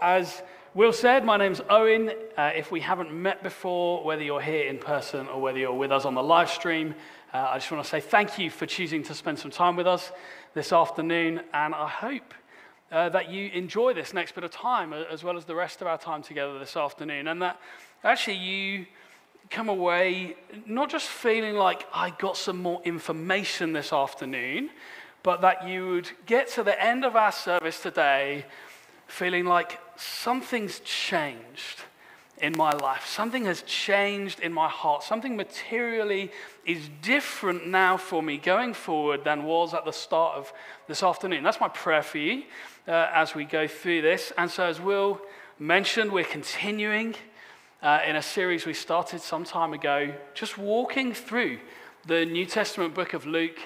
As Will said, my name's Owen. Uh, if we haven't met before, whether you're here in person or whether you're with us on the live stream, uh, I just want to say thank you for choosing to spend some time with us this afternoon. And I hope uh, that you enjoy this next bit of time as well as the rest of our time together this afternoon. And that actually you come away not just feeling like I got some more information this afternoon, but that you would get to the end of our service today feeling like something's changed in my life. Something has changed in my heart. Something materially is different now for me going forward than was at the start of this afternoon. That's my prayer for you uh, as we go through this. And so, as Will mentioned, we're continuing uh, in a series we started some time ago, just walking through the New Testament book of Luke,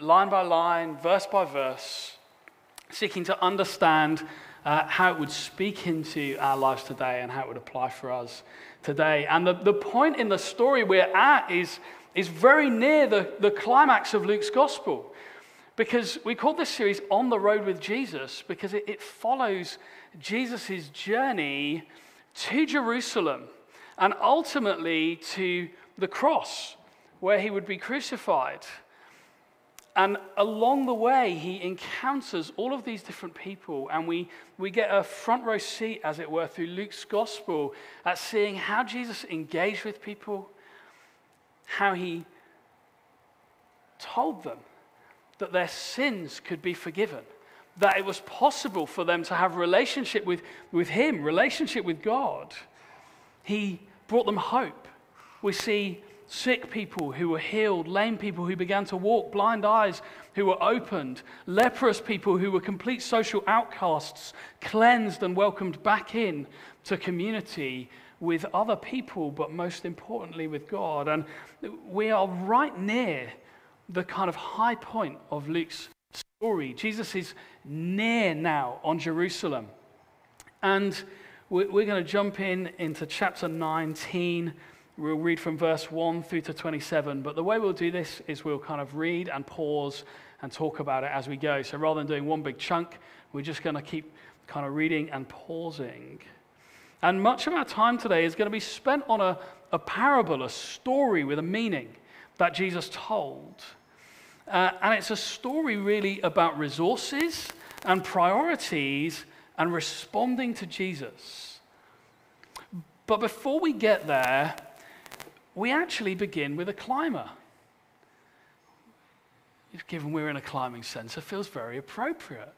line by line, verse by verse, seeking to understand uh, how it would speak into our lives today and how it would apply for us today. And the, the point in the story we're at is, is very near the, the climax of Luke's gospel. Because we call this series On the Road with Jesus because it, it follows Jesus' journey to Jerusalem and ultimately to the cross where he would be crucified. And along the way, he encounters all of these different people, and we, we get a front row seat, as it were, through Luke's gospel at seeing how Jesus engaged with people, how he told them that their sins could be forgiven, that it was possible for them to have relationship with, with him, relationship with God. He brought them hope. We see sick people who were healed, lame people who began to walk, blind eyes who were opened, leprous people who were complete social outcasts, cleansed and welcomed back in to community with other people, but most importantly with God. And we are right near the kind of high point of Luke's story. Jesus is near now on Jerusalem. And we're going to jump in into chapter 19 We'll read from verse 1 through to 27. But the way we'll do this is we'll kind of read and pause and talk about it as we go. So rather than doing one big chunk, we're just going to keep kind of reading and pausing. And much of our time today is going to be spent on a, a parable, a story with a meaning that Jesus told. Uh, and it's a story really about resources and priorities and responding to Jesus. But before we get there, we actually begin with a climber. Given we're in a climbing centre, feels very appropriate.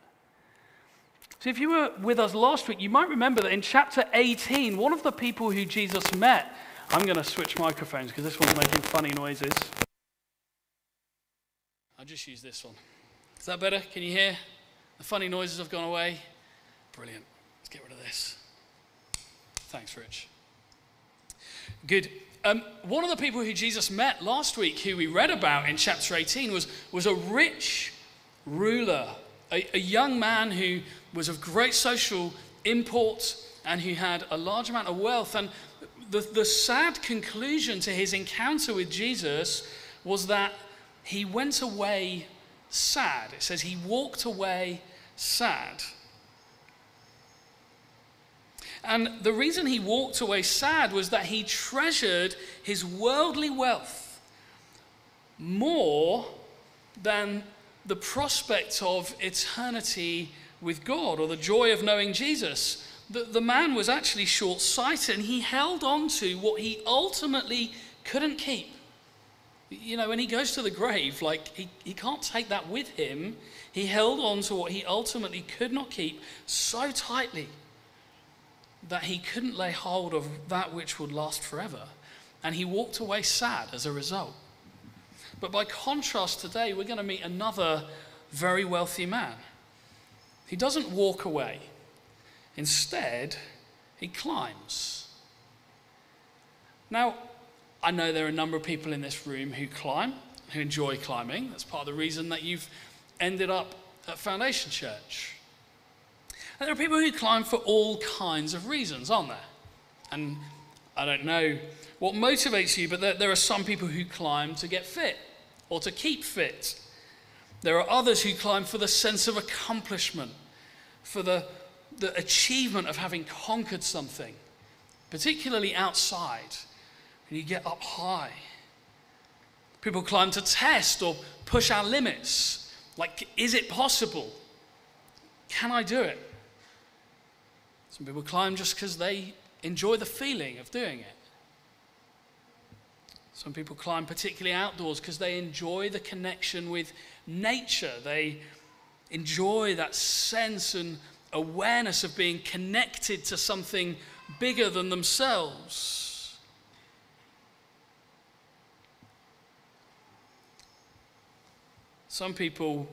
So, if you were with us last week, you might remember that in chapter 18, one of the people who Jesus met, I'm going to switch microphones because this one's making funny noises. I'll just use this one. Is that better? Can you hear? The funny noises have gone away. Brilliant. Let's get rid of this. Thanks, Rich. Good. Um, one of the people who Jesus met last week, who we read about in chapter 18, was, was a rich ruler, a, a young man who was of great social import and who had a large amount of wealth. And the, the sad conclusion to his encounter with Jesus was that he went away sad. It says he walked away sad. And the reason he walked away sad was that he treasured his worldly wealth more than the prospect of eternity with God or the joy of knowing Jesus. The, the man was actually short sighted and he held on to what he ultimately couldn't keep. You know, when he goes to the grave, like he, he can't take that with him. He held on to what he ultimately could not keep so tightly that he couldn't lay hold of that which would last forever. And he walked away sad as a result. But by contrast, today we're going to meet another very wealthy man. He doesn't walk away, instead, he climbs. Now, I know there are a number of people in this room who climb, who enjoy climbing. That's part of the reason that you've ended up at Foundation Church. And there are people who climb for all kinds of reasons, aren't there? And I don't know what motivates you, but there, are some people who climb to get fit or to keep fit. There are others who climb for the sense of accomplishment, for the, the achievement of having conquered something, particularly outside, when you get up high. People climb to test or push our limits. Like, is it possible? Can I do it? Some people climb just because they enjoy the feeling of doing it. Some people climb particularly outdoors because they enjoy the connection with nature. They enjoy that sense and awareness of being connected to something bigger than themselves. Some people,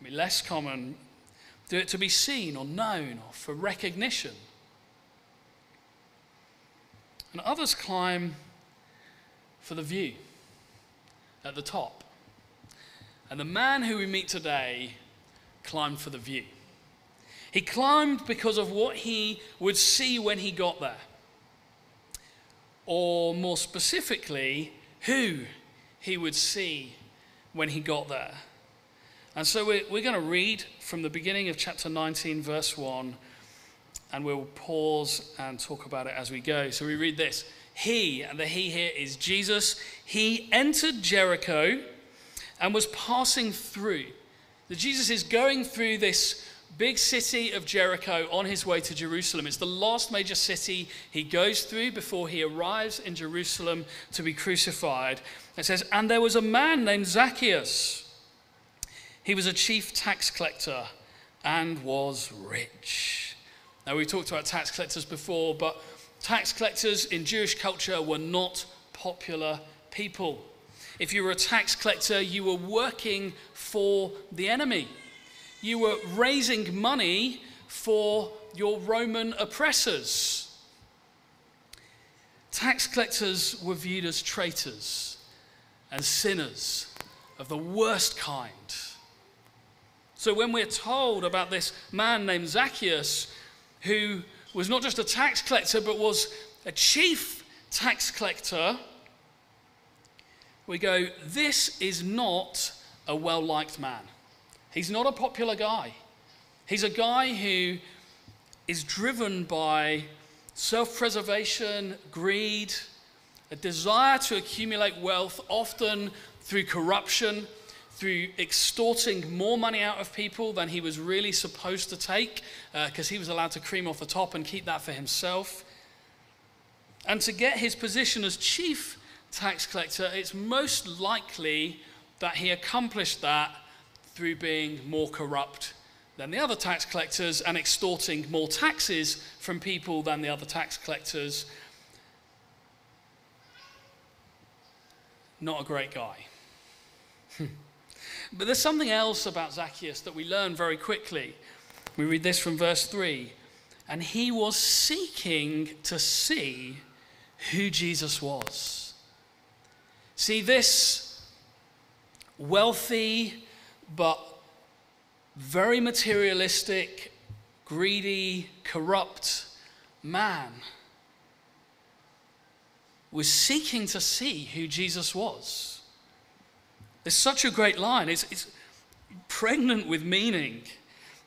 I mean, less common, do it to be seen or known or for recognition. And others climb for the view at the top. And the man who we meet today climbed for the view. He climbed because of what he would see when he got there. Or more specifically, who he would see when he got there. And so we're, we're going to read from the beginning of chapter 19, verse 1, and we'll pause and talk about it as we go. So we read this He, and the He here is Jesus, he entered Jericho and was passing through. The Jesus is going through this big city of Jericho on his way to Jerusalem. It's the last major city he goes through before he arrives in Jerusalem to be crucified. It says, And there was a man named Zacchaeus he was a chief tax collector and was rich. Now, we've talked about tax collectors before, but tax collectors in Jewish culture were not popular people. If you were a tax collector, you were working for the enemy. You were raising money for your Roman oppressors. Tax collectors were viewed as traitors and sinners of the worst kind. So when we're told about this man named Zacchaeus, who was not just a tax collector, but was a chief tax collector, we go, this is not a well liked man. He's not a popular guy. He's a guy who is driven by self preservation, greed, a desire to accumulate wealth, often through corruption through extorting more money out of people than he was really supposed to take, because uh, he was allowed to cream off the top and keep that for himself. And to get his position as chief tax collector, it's most likely that he accomplished that through being more corrupt than the other tax collectors and extorting more taxes from people than the other tax collectors. Not a great guy. But there's something else about Zacchaeus that we learn very quickly. We read this from verse 3 and he was seeking to see who Jesus was. See, this wealthy but very materialistic, greedy, corrupt man was seeking to see who Jesus was. It's such a great line. It's, it's pregnant with meaning.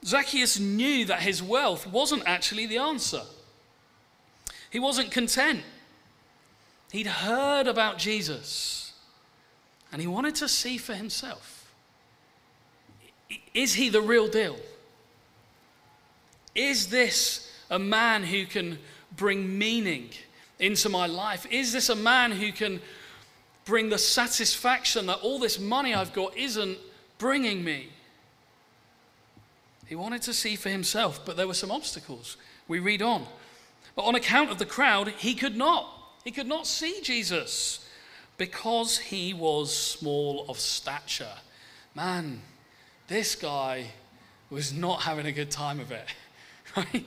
Zacchaeus knew that his wealth wasn't actually the answer. He wasn't content. He'd heard about Jesus and he wanted to see for himself. Is he the real deal? Is this a man who can bring meaning into my life? Is this a man who can bring the satisfaction that all this money I've got isn't bringing me. He wanted to see for himself, but there were some obstacles. We read on. But on account of the crowd, he could not. He could not see Jesus because he was small of stature. Man, this guy was not having a good time of it. Right?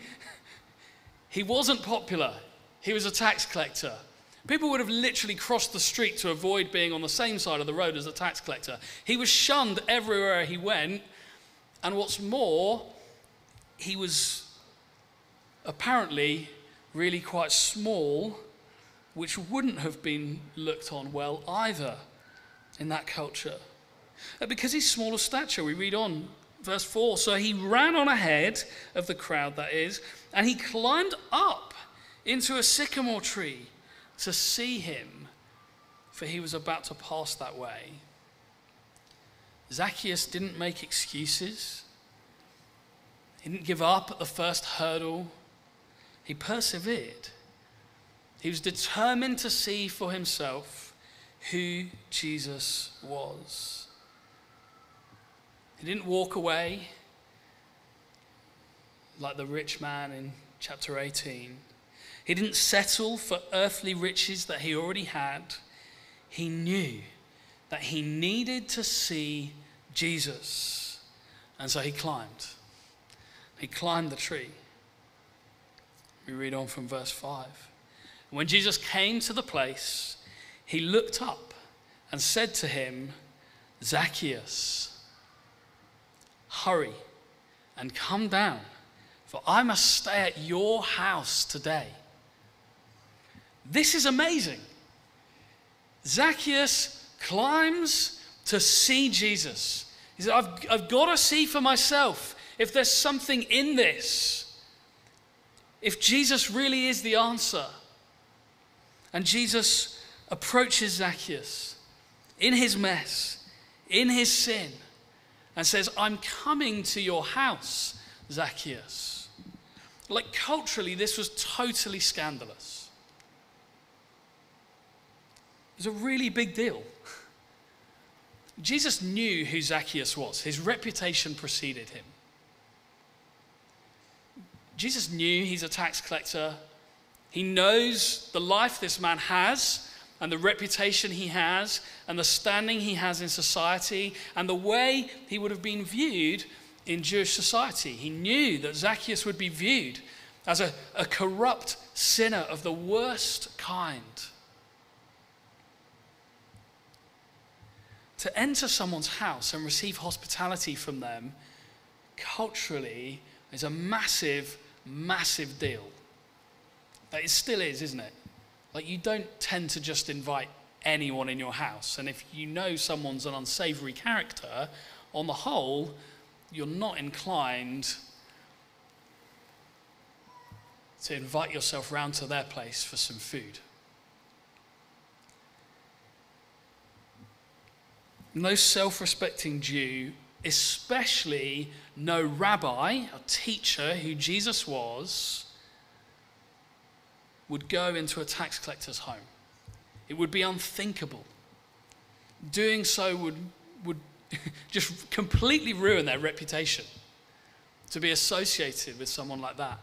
He wasn't popular. He was a tax collector. People would have literally crossed the street to avoid being on the same side of the road as the tax collector. He was shunned everywhere he went. And what's more, he was apparently really quite small, which wouldn't have been looked on well either in that culture. Uh, because he's small of stature, we read on Verse 4 So he ran on ahead of the crowd, that is, and he climbed up into a sycamore tree to see him, for he was about to pass that way. Zacchaeus didn't make excuses. He didn't give up at the first hurdle. He persevered. He was determined to see for himself who Jesus was. He didn't walk away like the rich man in chapter 18. He didn't settle for earthly riches that he already had. He knew that he needed to see Jesus. And so he climbed. He climbed the tree. We read on from verse 5. When Jesus came to the place, he looked up and said to him, Zacchaeus, hurry and come down, for I must stay at your house today. This is amazing. Zacchaeus climbs to see Jesus. He said, I've, I've got to see for myself if there's something in this, if Jesus really is the answer. And Jesus approaches Zacchaeus in his mess, in his sin, and says, I'm coming to your house, Zacchaeus. Like culturally, this was totally scandalous. It was a really big deal. Jesus knew who Zacchaeus was, his reputation preceded him. Jesus knew he's a tax collector. He knows the life this man has and the reputation he has and the standing he has in society and the way he would have been viewed in Jewish society. He knew that Zacchaeus would be viewed as a, a corrupt sinner of the worst kind. To enter someone's house and receive hospitality from them culturally is a massive massive deal. But it still is, isn't it? Like, you don't tend to just invite anyone in your house. And if you know someone's an unsavory character, on the whole, you're not inclined to invite yourself round to their place for some food. No self respecting Jew especially no rabbi, a teacher who Jesus was, would go into a tax collector's home. It would be unthinkable. Doing so would, would just completely ruin their reputation to be associated with someone like that.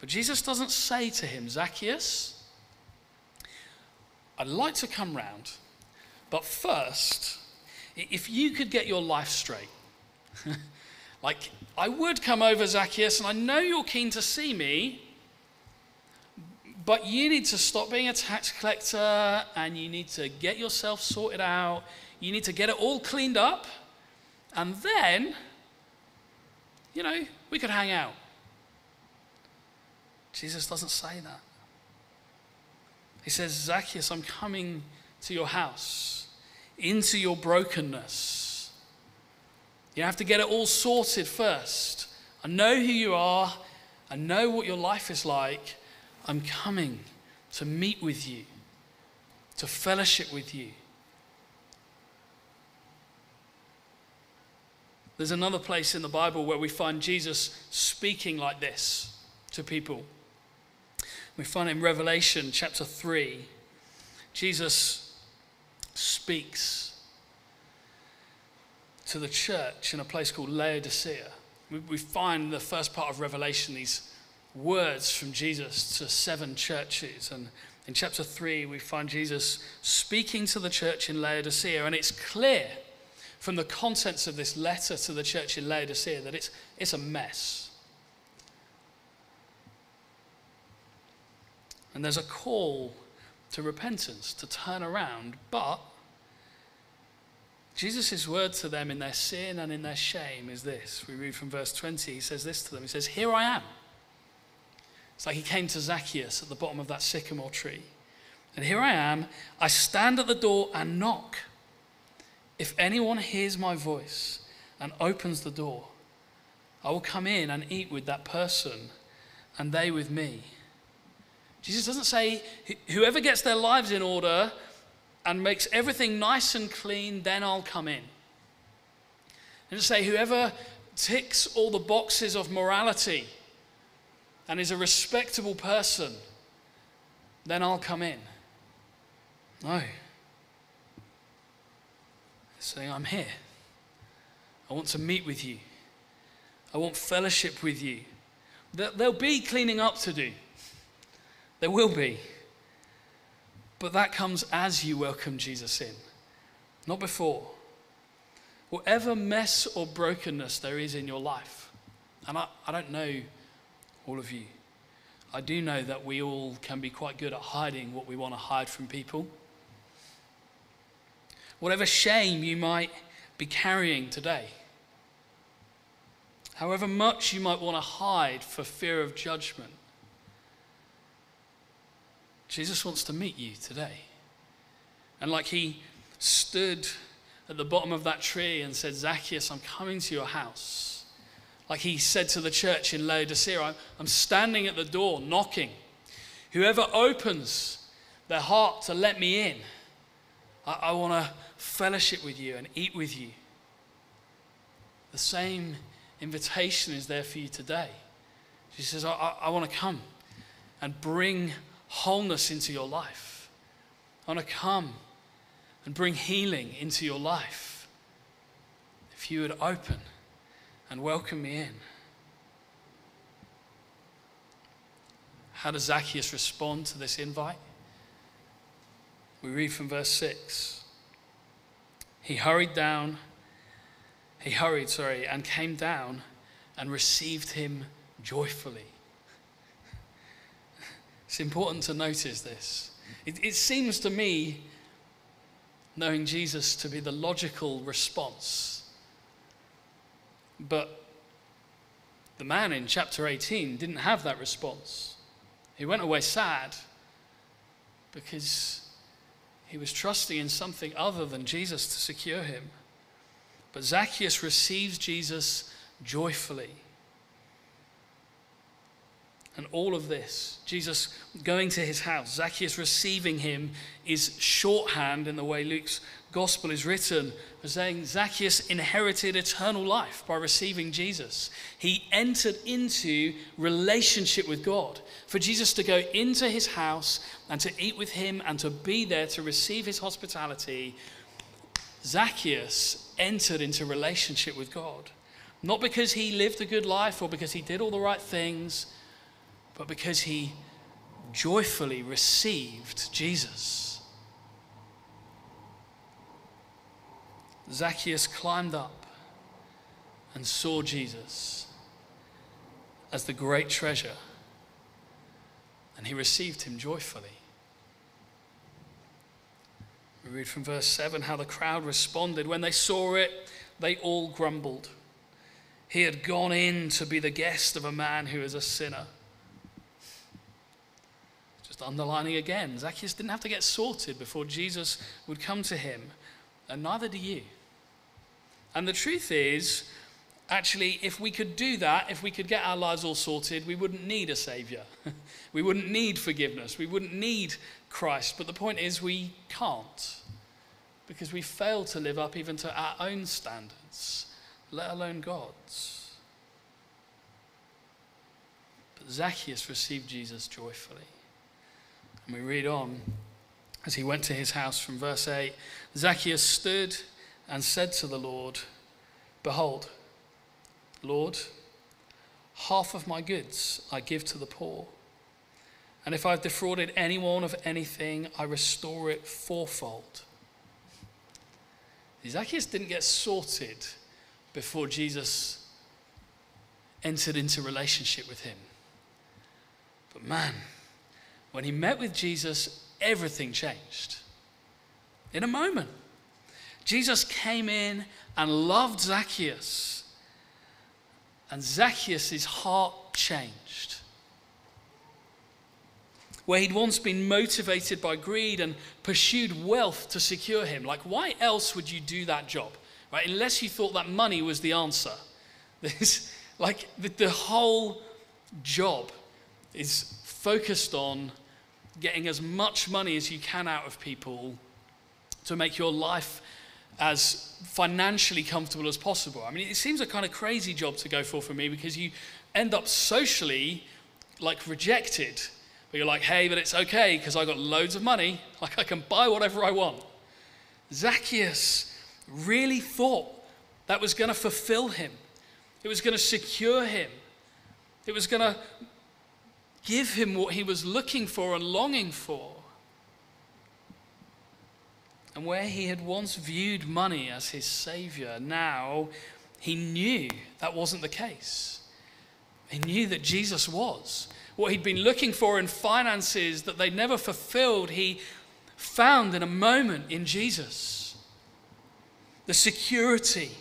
But Jesus doesn't say to him, Zacchaeus, I'd like to come round, but first, if you could get your life straight, like, I would come over, Zacchaeus, and I know you're keen to see me, but you need to stop being a tax collector and you need to get yourself sorted out. You need to get it all cleaned up. And then, you know, we could hang out. Jesus doesn't say that. He says, Zacchaeus, I'm coming to your house into your brokenness. You have to get it all sorted first. I know who you are, I know what your life is like. I'm coming to meet with you, to fellowship with you. There's another place in the Bible where we find Jesus speaking like this to people. We find in Revelation chapter 3. Jesus speaks to the church in a place called Laodicea. We, find the first part of Revelation these words from Jesus to seven churches. And in chapter 3, we find Jesus speaking to the church in Laodicea. And it's clear from the contents of this letter to the church in Laodicea that it's, it's a mess. And there's a call to repentance, to turn around. But Jesus' word to them in their sin and in their shame is this. We read from verse 20. He says this to them He says, Here I am. It's like he came to Zacchaeus at the bottom of that sycamore tree. And here I am. I stand at the door and knock. If anyone hears my voice and opens the door. I will come in and eat with that person and they with me. Jesus doesn't say, whoever gets their lives in order and makes everything nice and clean, then I'll come in. Doesn't say, whoever ticks all the boxes of morality and is a respectable person, then I'll come in. No. Saying, I'm here. I want to meet with you. I want fellowship with you. There'll be cleaning up to do. There will be. But that comes as you welcome Jesus in, not before. Whatever mess or brokenness there is in your life, and I, I don't know all of you, I do know that we all can be quite good at hiding what we want to hide from people. Whatever shame you might be carrying today, however much you might want to hide for fear of judgment, Jesus wants to meet you today. And like he stood at the bottom of that tree and said, Zacchaeus, I'm coming to your house. Like he said to the church in Laodicea, I'm standing at the door knocking. Whoever opens their heart to let me in, I, I want to fellowship with you and eat with you. The same invitation is there for you today. She says, I, I, I want to come and bring wholeness into your life. I want to come and bring healing into your life. If you would open and welcome me in. How does Zacchaeus respond to this invite? We read from verse 6. He hurried down, he hurried, sorry, and came down and received him joyfully. It's important to notice this. It, it seems to me, knowing Jesus, to be the logical response. But the man in chapter 18 didn't have that response. He went away sad because he was trusting in something other than Jesus to secure him. But Zacchaeus receives Jesus joyfully. And all of this, Jesus going to his house, Zacchaeus receiving him, is shorthand in the way Luke's gospel is written for saying Zacchaeus inherited eternal life by receiving Jesus. He entered into relationship with God. For Jesus to go into his house and to eat with him and to be there to receive his hospitality, Zacchaeus entered into relationship with God. Not because he lived a good life or because he did all the right things but because he joyfully received Jesus. Zacchaeus climbed up and saw Jesus as the great treasure, and he received him joyfully. We read from verse 7 how the crowd responded. When they saw it, they all grumbled. He had gone in to be the guest of a man who is a sinner. Underlining again, Zacchaeus didn't have to get sorted before Jesus would come to him, and neither do you. And the truth is, actually, if we could do that, if we could get our lives all sorted, we wouldn't need a Savior. we wouldn't need forgiveness. We wouldn't need Christ. But the point is, we can't because we fail to live up even to our own standards, let alone God's. But Zacchaeus received Jesus joyfully. And we read on as he went to his house from verse 8 Zacchaeus stood and said to the Lord, Behold, Lord, half of my goods I give to the poor. And if I've defrauded anyone of anything, I restore it fourfold. Zacchaeus didn't get sorted before Jesus entered into relationship with him. But man, when he met with Jesus, everything changed. In a moment, Jesus came in and loved Zacchaeus, and Zacchaeus' heart changed. Where he'd once been motivated by greed and pursued wealth to secure him. Like, why else would you do that job? right? Unless you thought that money was the answer. This, like the, the whole job is focused on getting as much money as you can out of people to make your life as financially comfortable as possible. I mean, it seems a kind of crazy job to go for for me because you end up socially like rejected. But you're like, hey, but it's okay because I got loads of money. Like I can buy whatever I want. Zacchaeus really thought that was going to fulfill him. It was going to secure him. It was going to give him what he was looking for and longing for. And where he had once viewed money as his savior, now he knew that wasn't the case. He knew that Jesus was. What he'd been looking for in finances that they'd never fulfilled, he found in a moment in Jesus. The security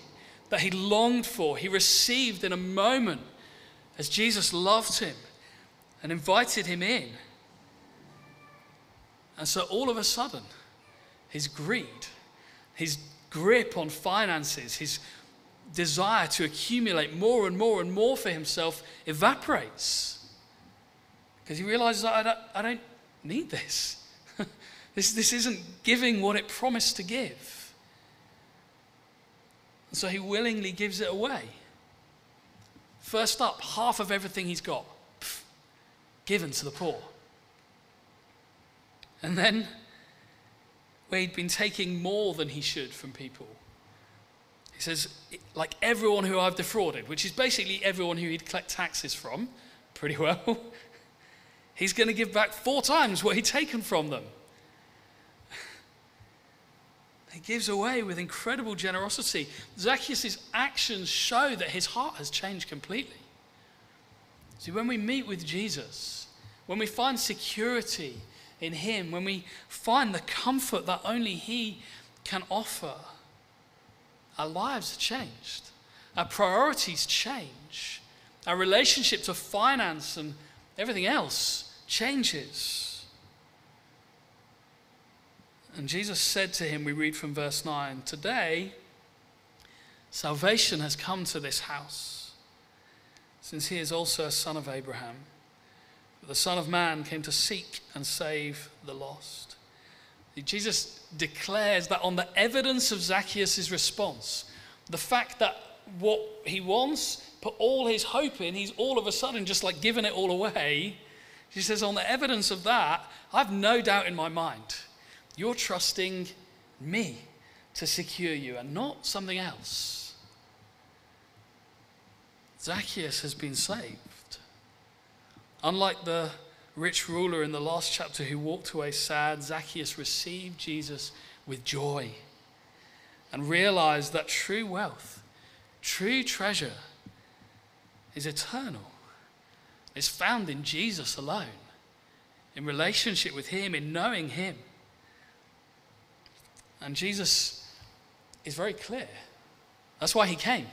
that he longed for, he received in a moment as Jesus loved him and invited him in. And so all of a sudden, his greed, his grip on finances, his desire to accumulate more and more and more for himself evaporates. Because he realizes, I don't, I don't need this. this. This isn't giving what it promised to give. And so he willingly gives it away. First up, half of everything he's got, given to the poor. And then where he'd been taking more than he should from people. He says, like everyone who I've defrauded, which is basically everyone who he'd collect taxes from, pretty well, he's going to give back four times what he'd taken from them. He gives away with incredible generosity. Zacchaeus' actions show that his heart has changed completely. See, when we meet with Jesus, when we find security in Him, when we find the comfort that only He can offer, our lives are changed. Our priorities change. Our relationship to finance and everything else changes. And Jesus said to him, we read from verse 9, Today, salvation has come to this house, since he is also a son of Abraham the Son of Man came to seek and save the lost. Jesus declares that on the evidence of Zacchaeus' response, the fact that what he wants, put all his hope in, he's all of a sudden just like giving it all away. He says, on the evidence of that, I've no doubt in my mind, you're trusting me to secure you and not something else. Zacchaeus has been saved. Unlike the rich ruler in the last chapter who walked away sad, Zacchaeus received Jesus with joy and realized that true wealth, true treasure, is eternal. It's found in Jesus alone, in relationship with Him, in knowing Him. And Jesus is very clear. That's why He came,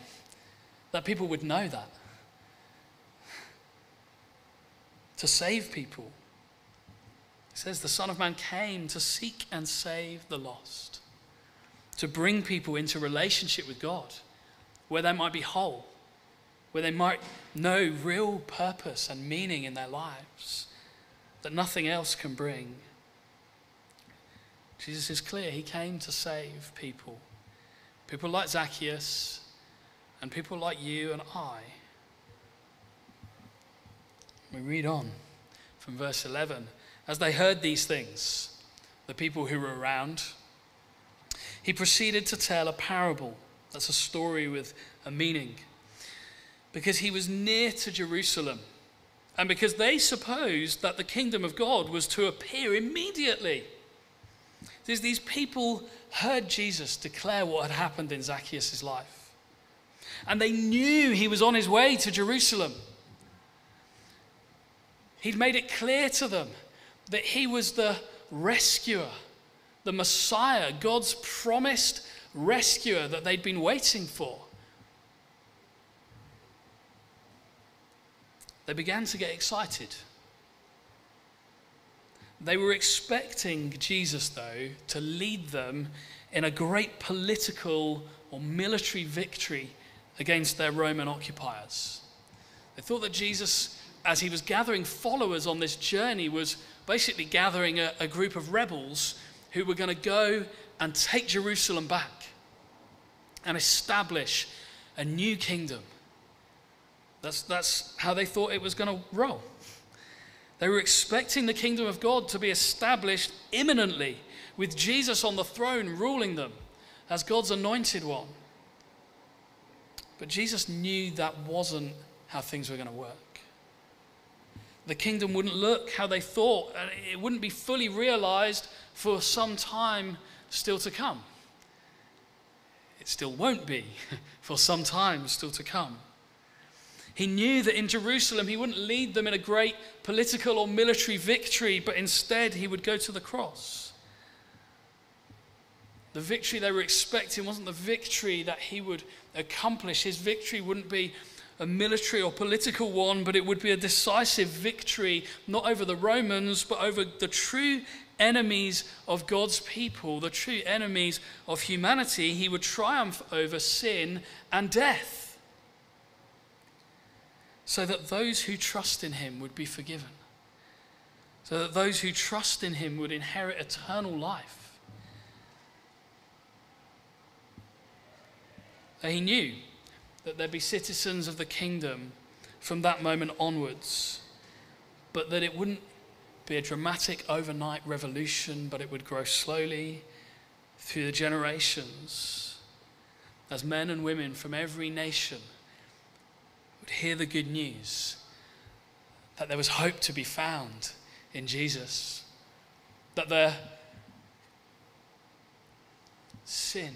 that people would know that. to save people. He says the Son of Man came to seek and save the lost, to bring people into relationship with God, where they might be whole, where they might know real purpose and meaning in their lives that nothing else can bring. Jesus is clear, he came to save people. People like Zacchaeus and people like you and I. We read on from verse 11. As they heard these things, the people who were around, he proceeded to tell a parable. That's a story with a meaning. Because he was near to Jerusalem, and because they supposed that the kingdom of God was to appear immediately. These people heard Jesus declare what had happened in Zacchaeus' life. And they knew he was on his way to Jerusalem. He'd made it clear to them that he was the rescuer, the Messiah, God's promised rescuer that they'd been waiting for. They began to get excited. They were expecting Jesus, though, to lead them in a great political or military victory against their Roman occupiers. They thought that Jesus, as he was gathering followers on this journey, was basically gathering a, a group of rebels who were going to go and take Jerusalem back and establish a new kingdom. That's, that's how they thought it was going to roll. They were expecting the kingdom of God to be established imminently with Jesus on the throne ruling them as God's anointed one. But Jesus knew that wasn't how things were going to work. The kingdom wouldn't look how they thought, and it wouldn't be fully realized for some time still to come. It still won't be for some time still to come. He knew that in Jerusalem he wouldn't lead them in a great political or military victory, but instead he would go to the cross. The victory they were expecting wasn't the victory that he would accomplish. His victory wouldn't be a military or political one, but it would be a decisive victory, not over the Romans, but over the true enemies of God's people, the true enemies of humanity. He would triumph over sin and death, so that those who trust in him would be forgiven, so that those who trust in him would inherit eternal life. He knew that there'd be citizens of the kingdom from that moment onwards, but that it wouldn't be a dramatic overnight revolution, but it would grow slowly through the generations as men and women from every nation would hear the good news that there was hope to be found in Jesus, that their sin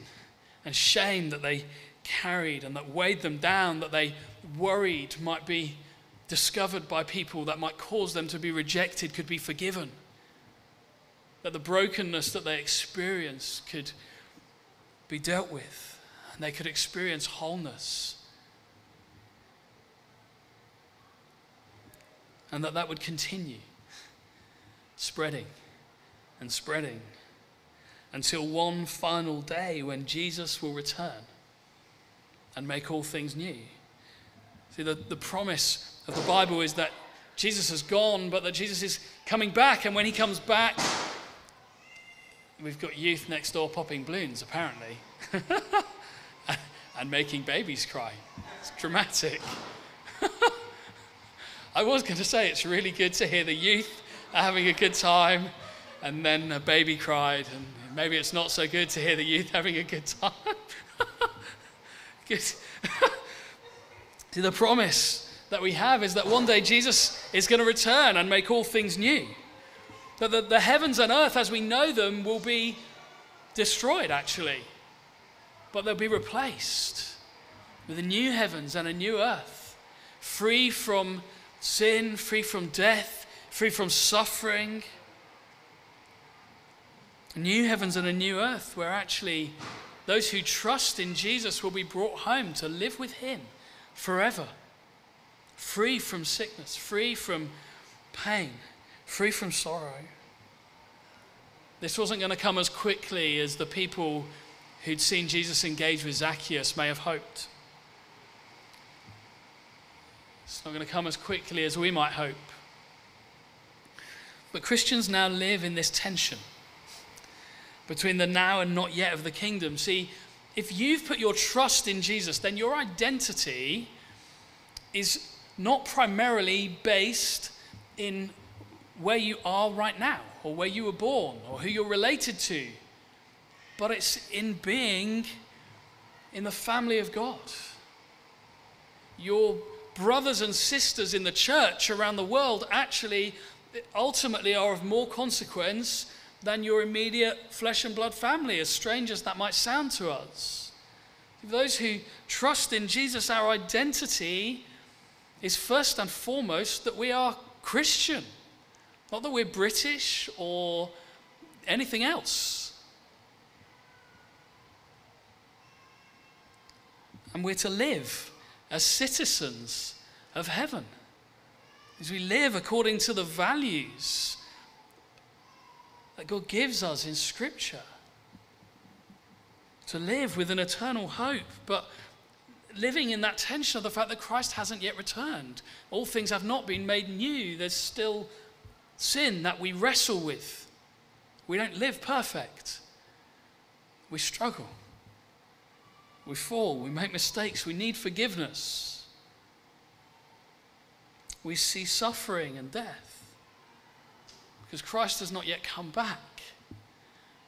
and shame that they carried and that weighed them down, that they worried might be discovered by people, that might cause them to be rejected, could be forgiven. That the brokenness that they experience could be dealt with and they could experience wholeness. And that that would continue spreading and spreading until one final day when Jesus will return and make all things new. See, the, the promise of the Bible is that Jesus has gone, but that Jesus is coming back. And when he comes back, we've got youth next door popping balloons, apparently, and making babies cry. It's dramatic. I was going to say it's really good to hear the youth are having a good time, and then a baby cried, and maybe it's not so good to hear the youth having a good time. See, the promise that we have is that one day Jesus is going to return and make all things new. That the, the heavens and earth as we know them will be destroyed, actually, but they'll be replaced with a new heavens and a new earth, free from sin, free from death, free from suffering. A new heavens and a new earth where actually those who trust in Jesus will be brought home to live with Him forever, free from sickness, free from pain, free from sorrow. This wasn't going to come as quickly as the people who'd seen Jesus engage with Zacchaeus may have hoped. It's not going to come as quickly as we might hope. But Christians now live in this tension between the now and not yet of the kingdom. See, if you've put your trust in Jesus, then your identity is not primarily based in where you are right now, or where you were born, or who you're related to, but it's in being in the family of God. Your brothers and sisters in the church around the world actually ultimately are of more consequence than your immediate flesh and blood family, as strange as that might sound to us. Those who trust in Jesus, our identity is first and foremost that we are Christian, not that we're British or anything else. And we're to live as citizens of heaven, as we live according to the values that God gives us in Scripture. to live with an eternal hope, but living in that tension of the fact that Christ hasn't yet returned. All things have not been made new. There's still sin that we wrestle with. We don't live perfect. We struggle. We fall. We make mistakes. We need forgiveness. We see suffering and death because Christ has not yet come back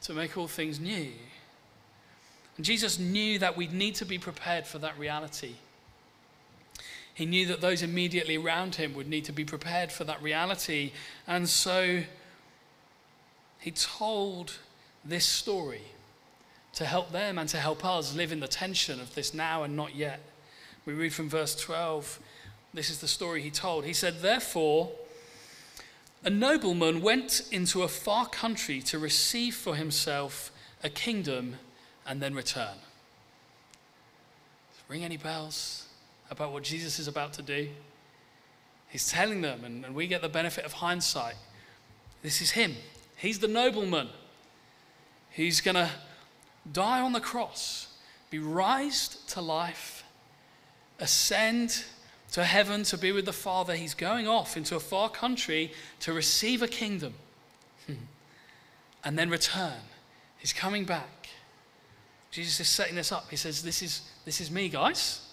to make all things new. And Jesus knew that we'd need to be prepared for that reality. He knew that those immediately around him would need to be prepared for that reality. And so he told this story to help them and to help us live in the tension of this now and not yet. We read from verse 12. This is the story he told. He said, Therefore, a nobleman went into a far country to receive for himself a kingdom and then return. Ring any bells about what Jesus is about to do? He's telling them, and, and we get the benefit of hindsight. This is him. He's the nobleman. He's going to die on the cross, be raised to life, ascend to heaven to be with the Father. He's going off into a far country to receive a kingdom and then return. He's coming back. Jesus is setting this up. He says, This is, this is me, guys.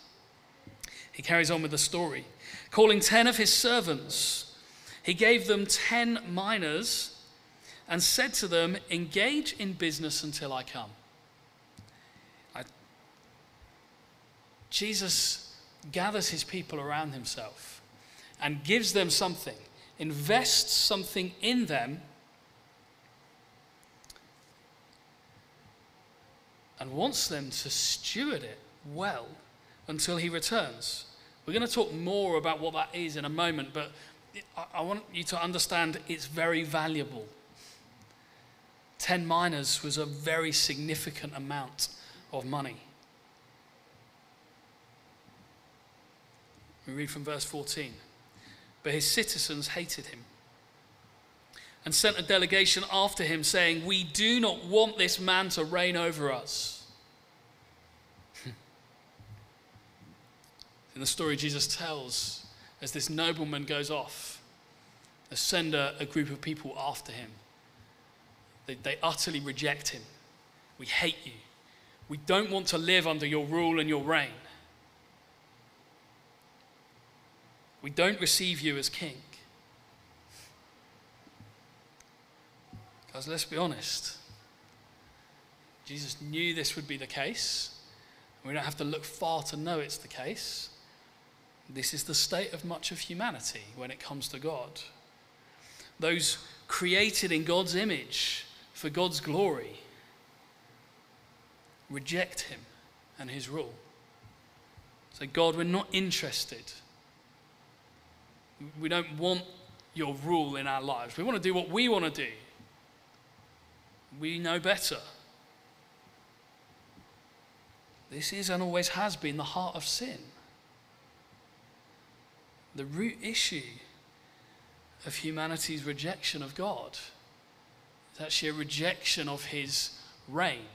He carries on with the story. Calling 10 of his servants, he gave them 10 minas and said to them, Engage in business until I come. I, Jesus gathers his people around himself and gives them something, invests something in them and wants them to steward it well until he returns. We're going to talk more about what that is in a moment, but I want you to understand it's very valuable. 10 minas was a very significant amount of money. We read from verse 14. But his citizens hated him and sent a delegation after him, saying, We do not want this man to reign over us. In the story Jesus tells, as this nobleman goes off, they send a, a group of people after him. They, they utterly reject him. We hate you. We don't want to live under your rule and your reign. We don't receive you as king. Guys, let's be honest. Jesus knew this would be the case. We don't have to look far to know it's the case. This is the state of much of humanity when it comes to God. Those created in God's image for God's glory reject Him and His rule. Say, God, we're not interested. We don't want your rule in our lives. We want to do what we want to do. We know better. This is and always has been the heart of sin. The root issue of humanity's rejection of God is actually a rejection of his reign.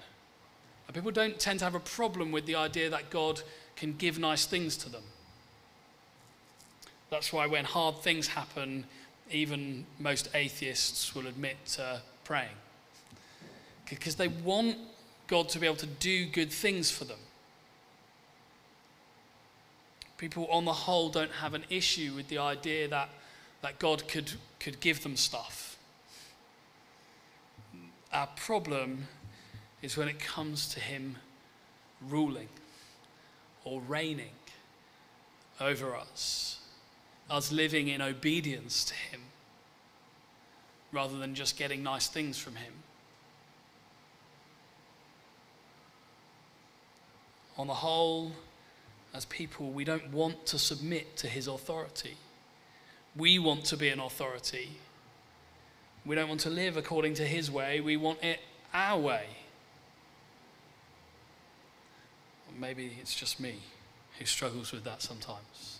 And people don't tend to have a problem with the idea that God can give nice things to them. That's why when hard things happen, even most atheists will admit to praying because they want God to be able to do good things for them. People, on the whole, don't have an issue with the idea that, that God could, could give them stuff. Our problem is when it comes to Him ruling or reigning over us, us living in obedience to Him rather than just getting nice things from Him. on the whole, as people, we don't want to submit to his authority. We want to be an authority. We don't want to live according to his way, we want it our way. Maybe it's just me who struggles with that sometimes.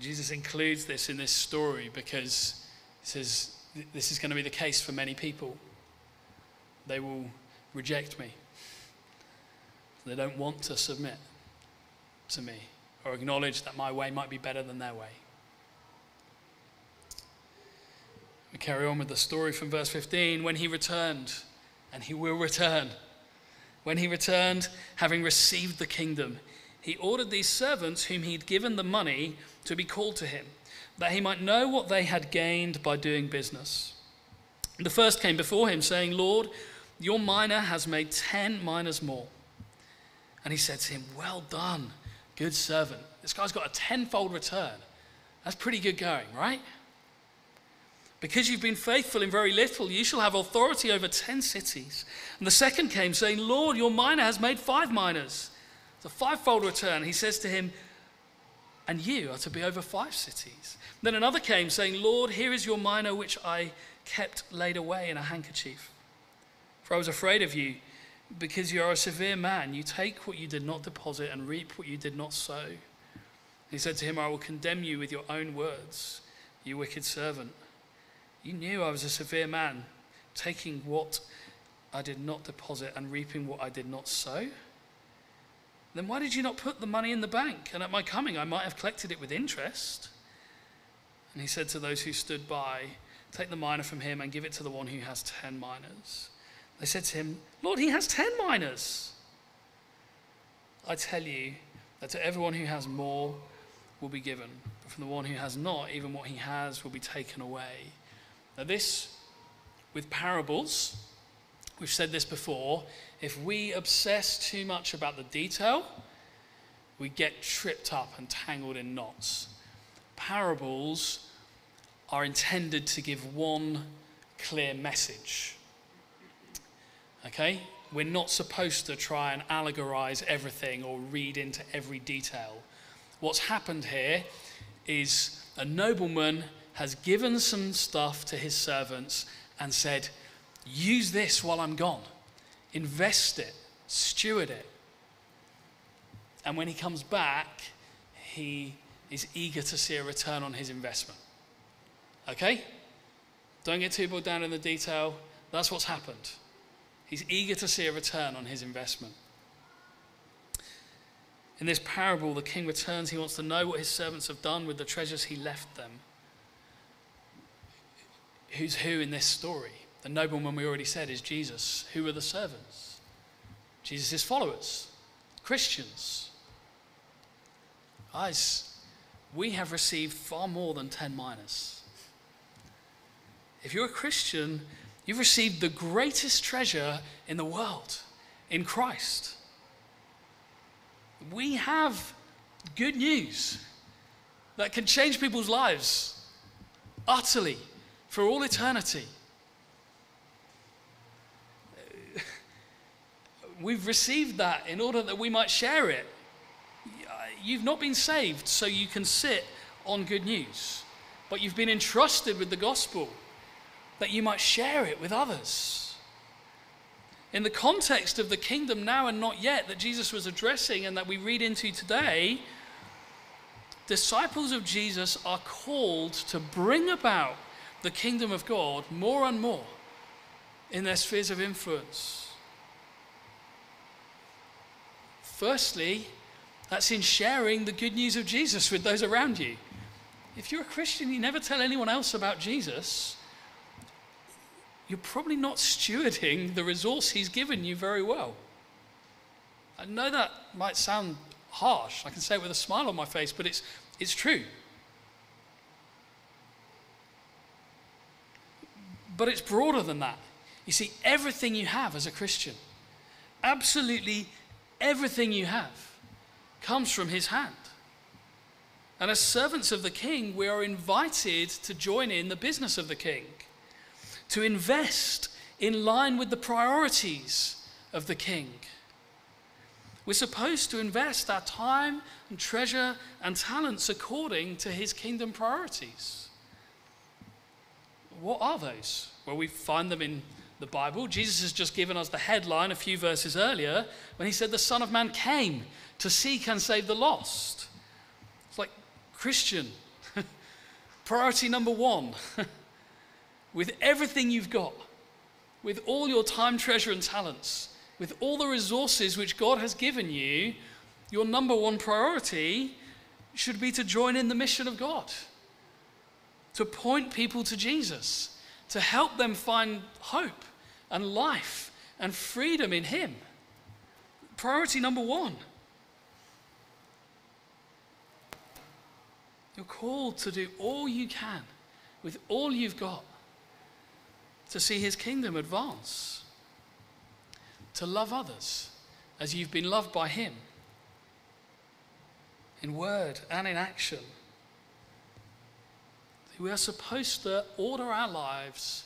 Jesus includes this in this story because he says, this is going to be the case for many people. They will reject me. They don't want to submit to me or acknowledge that my way might be better than their way. We carry on with the story from verse 15. When he returned, and he will return, when he returned, having received the kingdom, he ordered these servants whom he'd given the money to be called to him, that he might know what they had gained by doing business. The first came before him, saying, Lord, your mina has made ten minas more. And he said to him, Well done, good servant. This guy's got a tenfold return. That's pretty good going, right? Because you've been faithful in very little, you shall have authority over ten cities. And the second came, saying, Lord, your mina has made five minas. It's a fivefold return. He says to him, And you are to be over five cities. Then another came, saying, Lord, here is your mina which I kept laid away in a handkerchief. For I was afraid of you, because you are a severe man. You take what you did not deposit and reap what you did not sow. He said to him, I will condemn you with your own words, you wicked servant. You knew I was a severe man, taking what I did not deposit and reaping what I did not sow. Then why did you not put the money in the bank? And at my coming, I might have collected it with interest. And he said to those who stood by, Take the mina from him and give it to the one who has ten minas. They said to him, Lord, he has ten minas. I tell you that to everyone who has more will be given, but from the one who has not, even what he has will be taken away. Now, this, with parables, we've said this before, if we obsess too much about the detail, we get tripped up and tangled in knots. Parables are intended to give one clear message. Okay? We're not supposed to try and allegorize everything or read into every detail. What's happened here is a nobleman has given some stuff to his servants and said, Use this while I'm gone. Invest it, steward it. And when he comes back, he is eager to see a return on his investment. Okay? Don't get too bogged down in the detail. That's what's happened. He's eager to see a return on his investment. In this parable, the king returns. He wants to know what his servants have done with the treasures he left them who's who in this story? The nobleman we already said is Jesus. Who are the servants? Jesus' followers, Christians. Guys, we have received far more than 10 minas. If you're a Christian, you've received the greatest treasure in the world in Christ. We have good news that can change people's lives utterly for all eternity. We've received that in order that we might share it. You've not been saved so you can sit on good news, but you've been entrusted with the gospel that you might share it with others. In the context of the kingdom now and not yet that Jesus was addressing and that we read into today, disciples of Jesus are called to bring about the kingdom of God more and more in their spheres of influence. Firstly, that's in sharing the good news of Jesus with those around you. If you're a Christian, you never tell anyone else about Jesus, you're probably not stewarding the resource He's given you very well. I know that might sound harsh. I can say it with a smile on my face, but it's, it's true. But it's broader than that. You see, everything you have as a Christian, absolutely everything you have, comes from His hand. And as servants of the King, we are invited to join in the business of the King, to invest in line with the priorities of the King. We're supposed to invest our time and treasure and talents according to His kingdom priorities. What are those? Well, we find them in the Bible. Jesus has just given us the headline a few verses earlier when he said, The Son of Man came to seek and save the lost. It's like, Christian, priority number one with everything you've got, with all your time, treasure, and talents, with all the resources which God has given you, your number one priority should be to join in the mission of God, to point people to Jesus, to help them find hope and life and freedom in Him. Priority number one. You're called to do all you can with all you've got to see his kingdom advance, to love others as you've been loved by him, in word and in action. We are supposed to order our lives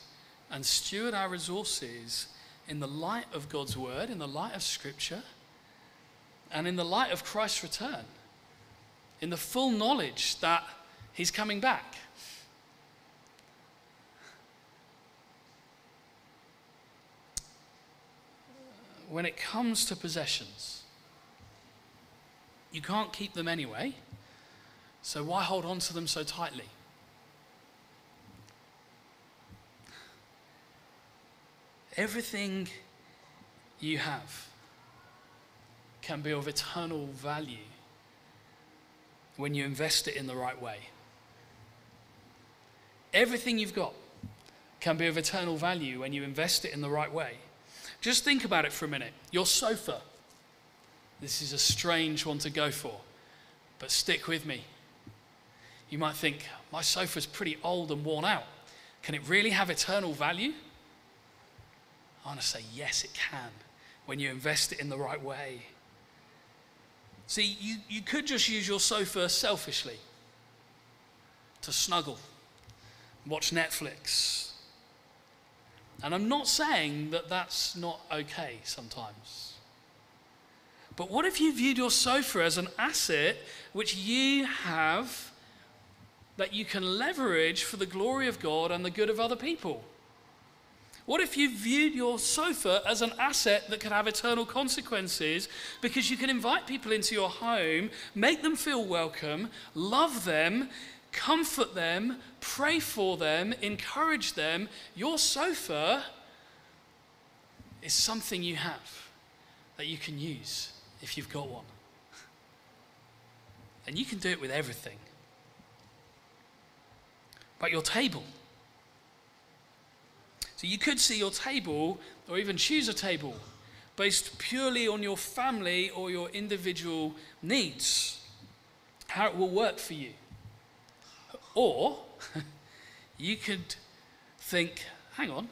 and steward our resources in the light of God's word, in the light of Scripture, and in the light of Christ's return in the full knowledge that he's coming back. When it comes to possessions, you can't keep them anyway, so why hold on to them so tightly? Everything you have can be of eternal value when you invest it in the right way. Everything you've got can be of eternal value when you invest it in the right way. Just think about it for a minute. Your sofa. This is a strange one to go for, but stick with me. You might think, my sofa's pretty old and worn out. Can it really have eternal value? I want to say, yes, it can when you invest it in the right way. See, you, you could just use your sofa selfishly to snuggle, watch Netflix. And I'm not saying that that's not okay sometimes. But what if you viewed your sofa as an asset which you have that you can leverage for the glory of God and the good of other people? What if you viewed your sofa as an asset that could have eternal consequences because you can invite people into your home, make them feel welcome, love them, comfort them, pray for them, encourage them? Your sofa is something you have that you can use if you've got one. And you can do it with everything. But your table, so you could see your table or even choose a table based purely on your family or your individual needs, how it will work for you. Or you could think, hang on,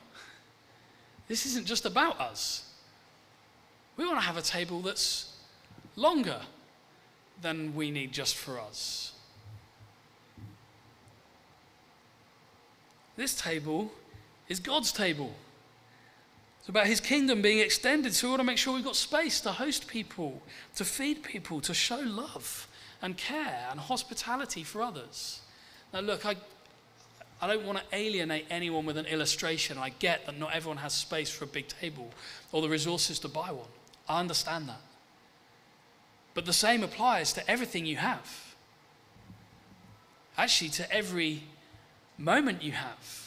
this isn't just about us. We want to have a table that's longer than we need just for us. This table is God's table. It's about his kingdom being extended, so we want to make sure we've got space to host people, to feed people, to show love and care and hospitality for others. Now, look, I, I don't want to alienate anyone with an illustration. I get that not everyone has space for a big table or the resources to buy one. I understand that. But the same applies to everything you have. Actually, to every moment you have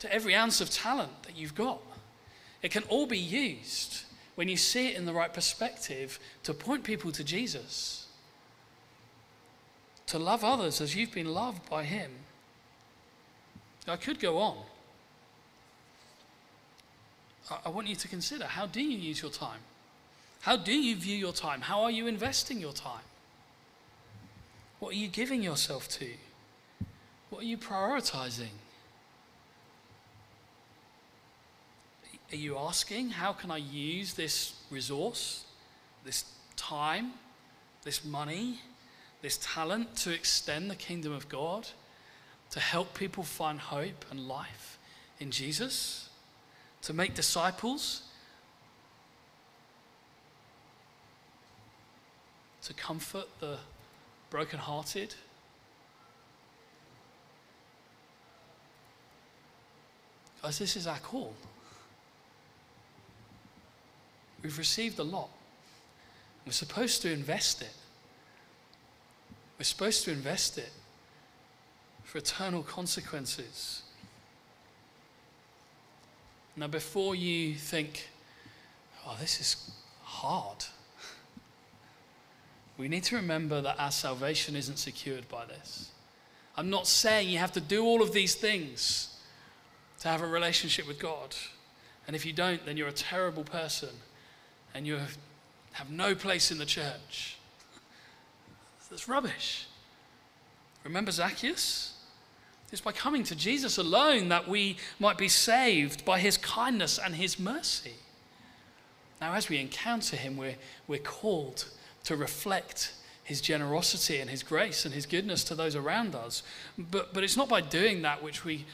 to every ounce of talent that you've got. It can all be used when you see it in the right perspective to point people to Jesus, to love others as you've been loved by Him. I could go on. I want you to consider how do you use your time? How do you view your time? How are you investing your time? What are you giving yourself to? What are you prioritizing? Are you asking, how can I use this resource, this time, this money, this talent to extend the kingdom of God, to help people find hope and life in Jesus, to make disciples, to comfort the brokenhearted? Guys, this is our call. We've received a lot. We're supposed to invest it. We're supposed to invest it for eternal consequences. Now, before you think, oh, this is hard, we need to remember that our salvation isn't secured by this. I'm not saying you have to do all of these things to have a relationship with God. And if you don't, then you're a terrible person and you have no place in the church. That's rubbish. Remember Zacchaeus? It's by coming to Jesus alone that we might be saved by his kindness and his mercy. Now, as we encounter him, we're, we're called to reflect his generosity and his grace and his goodness to those around us. But, but it's not by doing that which we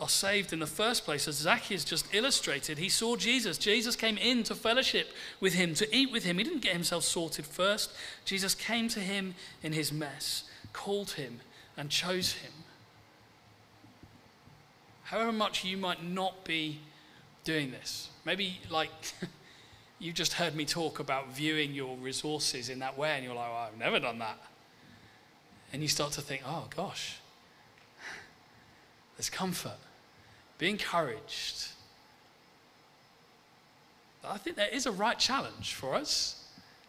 are saved in the first place. As Zacchaeus just illustrated, he saw Jesus. Jesus came in to fellowship with him, to eat with him. He didn't get himself sorted first. Jesus came to him in his mess, called him, and chose him. However much you might not be doing this, maybe like you just heard me talk about viewing your resources in that way, and you're like, well, I've never done that. And you start to think, oh gosh, there's comfort. Be encouraged. I think there is a right challenge for us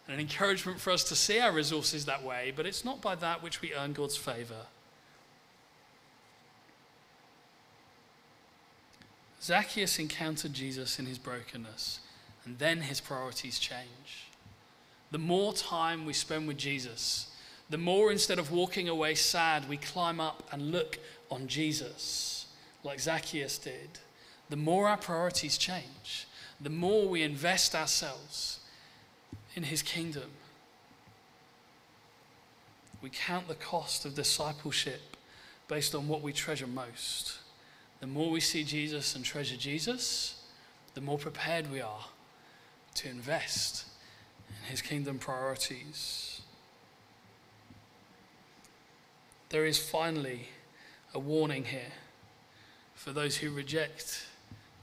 and an encouragement for us to see our resources that way, but it's not by that which we earn God's favor. Zacchaeus encountered Jesus in his brokenness, and then his priorities change. The more time we spend with Jesus, the more instead of walking away sad, we climb up and look on Jesus, like Zacchaeus did, the more our priorities change, the more we invest ourselves in his kingdom. We count the cost of discipleship based on what we treasure most. The more we see Jesus and treasure Jesus, the more prepared we are to invest in his kingdom priorities. There is finally a warning here for those who reject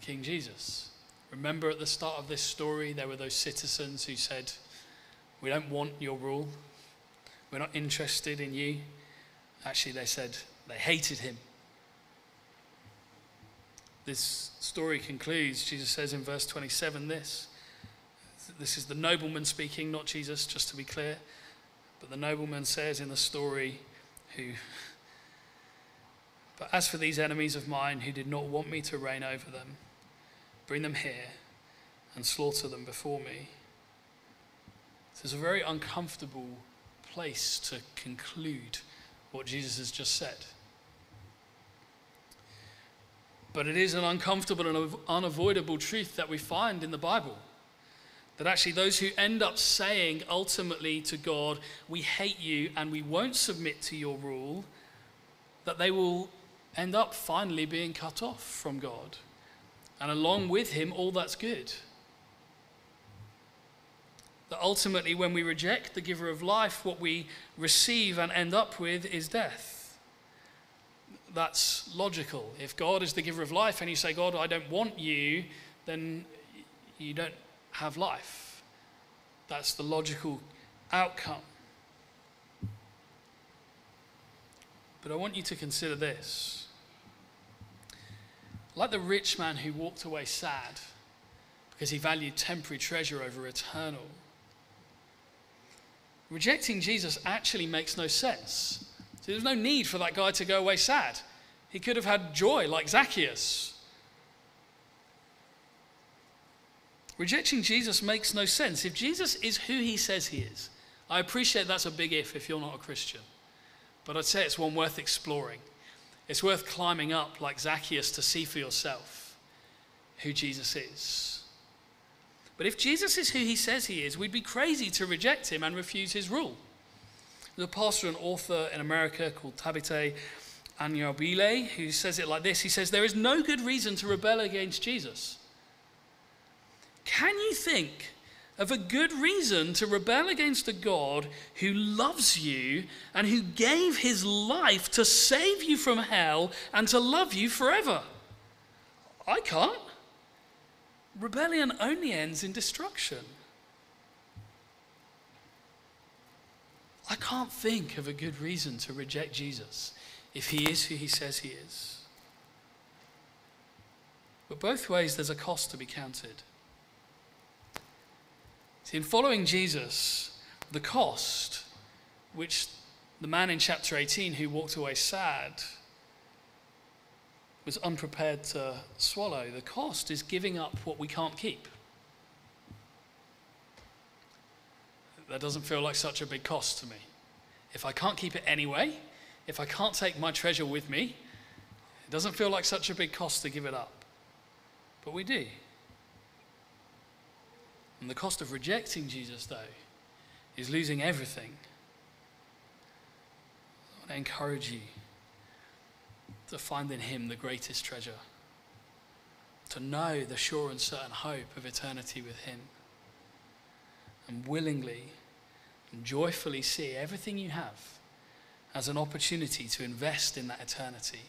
King Jesus. Remember at the start of this story, there were those citizens who said, We don't want your rule. We're not interested in you. Actually, they said they hated him this story concludes, Jesus says in verse 27 this. This is the nobleman speaking, not Jesus, just to be clear. But the nobleman says in the story, who, but as for these enemies of mine who did not want me to reign over them, bring them here and slaughter them before me. This is a very uncomfortable place to conclude what Jesus has just said. But it is an uncomfortable and unavoidable truth that we find in the Bible. That actually, those who end up saying ultimately to God, We hate you and we won't submit to your rule, that they will end up finally being cut off from God. And along with Him, all that's good. That ultimately, when we reject the giver of life, what we receive and end up with is death that's logical. If God is the giver of life and you say, God, I don't want you, then you don't have life. That's the logical outcome. But I want you to consider this. Like the rich man who walked away sad because he valued temporary treasure over eternal, rejecting Jesus actually makes no sense. So there's no need for that guy to go away sad. He could have had joy like Zacchaeus. Rejecting Jesus makes no sense. If Jesus is who he says he is, I appreciate that's a big if if you're not a Christian. But I'd say it's one worth exploring. It's worth climbing up like Zacchaeus to see for yourself who Jesus is. But if Jesus is who he says he is, we'd be crazy to reject him and refuse his rule. There's a pastor and author in America called Thabiti Anyabwile who says it like this He says, There is no good reason to rebel against Jesus. Can you think of a good reason to rebel against a God who loves you and who gave his life to save you from hell and to love you forever? I can't. Rebellion only ends in destruction. I can't think of a good reason to reject Jesus if he is who he says he is. But both ways, there's a cost to be counted. See, in following Jesus, the cost, which the man in chapter 18 who walked away sad was unprepared to swallow, the cost is giving up what we can't keep. That doesn't feel like such a big cost to me. If I can't keep it anyway, if I can't take my treasure with me, it doesn't feel like such a big cost to give it up. But we do. And the cost of rejecting Jesus, though, is losing everything. I want to encourage you to find in Him the greatest treasure, to know the sure and certain hope of eternity with Him, and willingly and joyfully see everything you have as an opportunity to invest in that eternity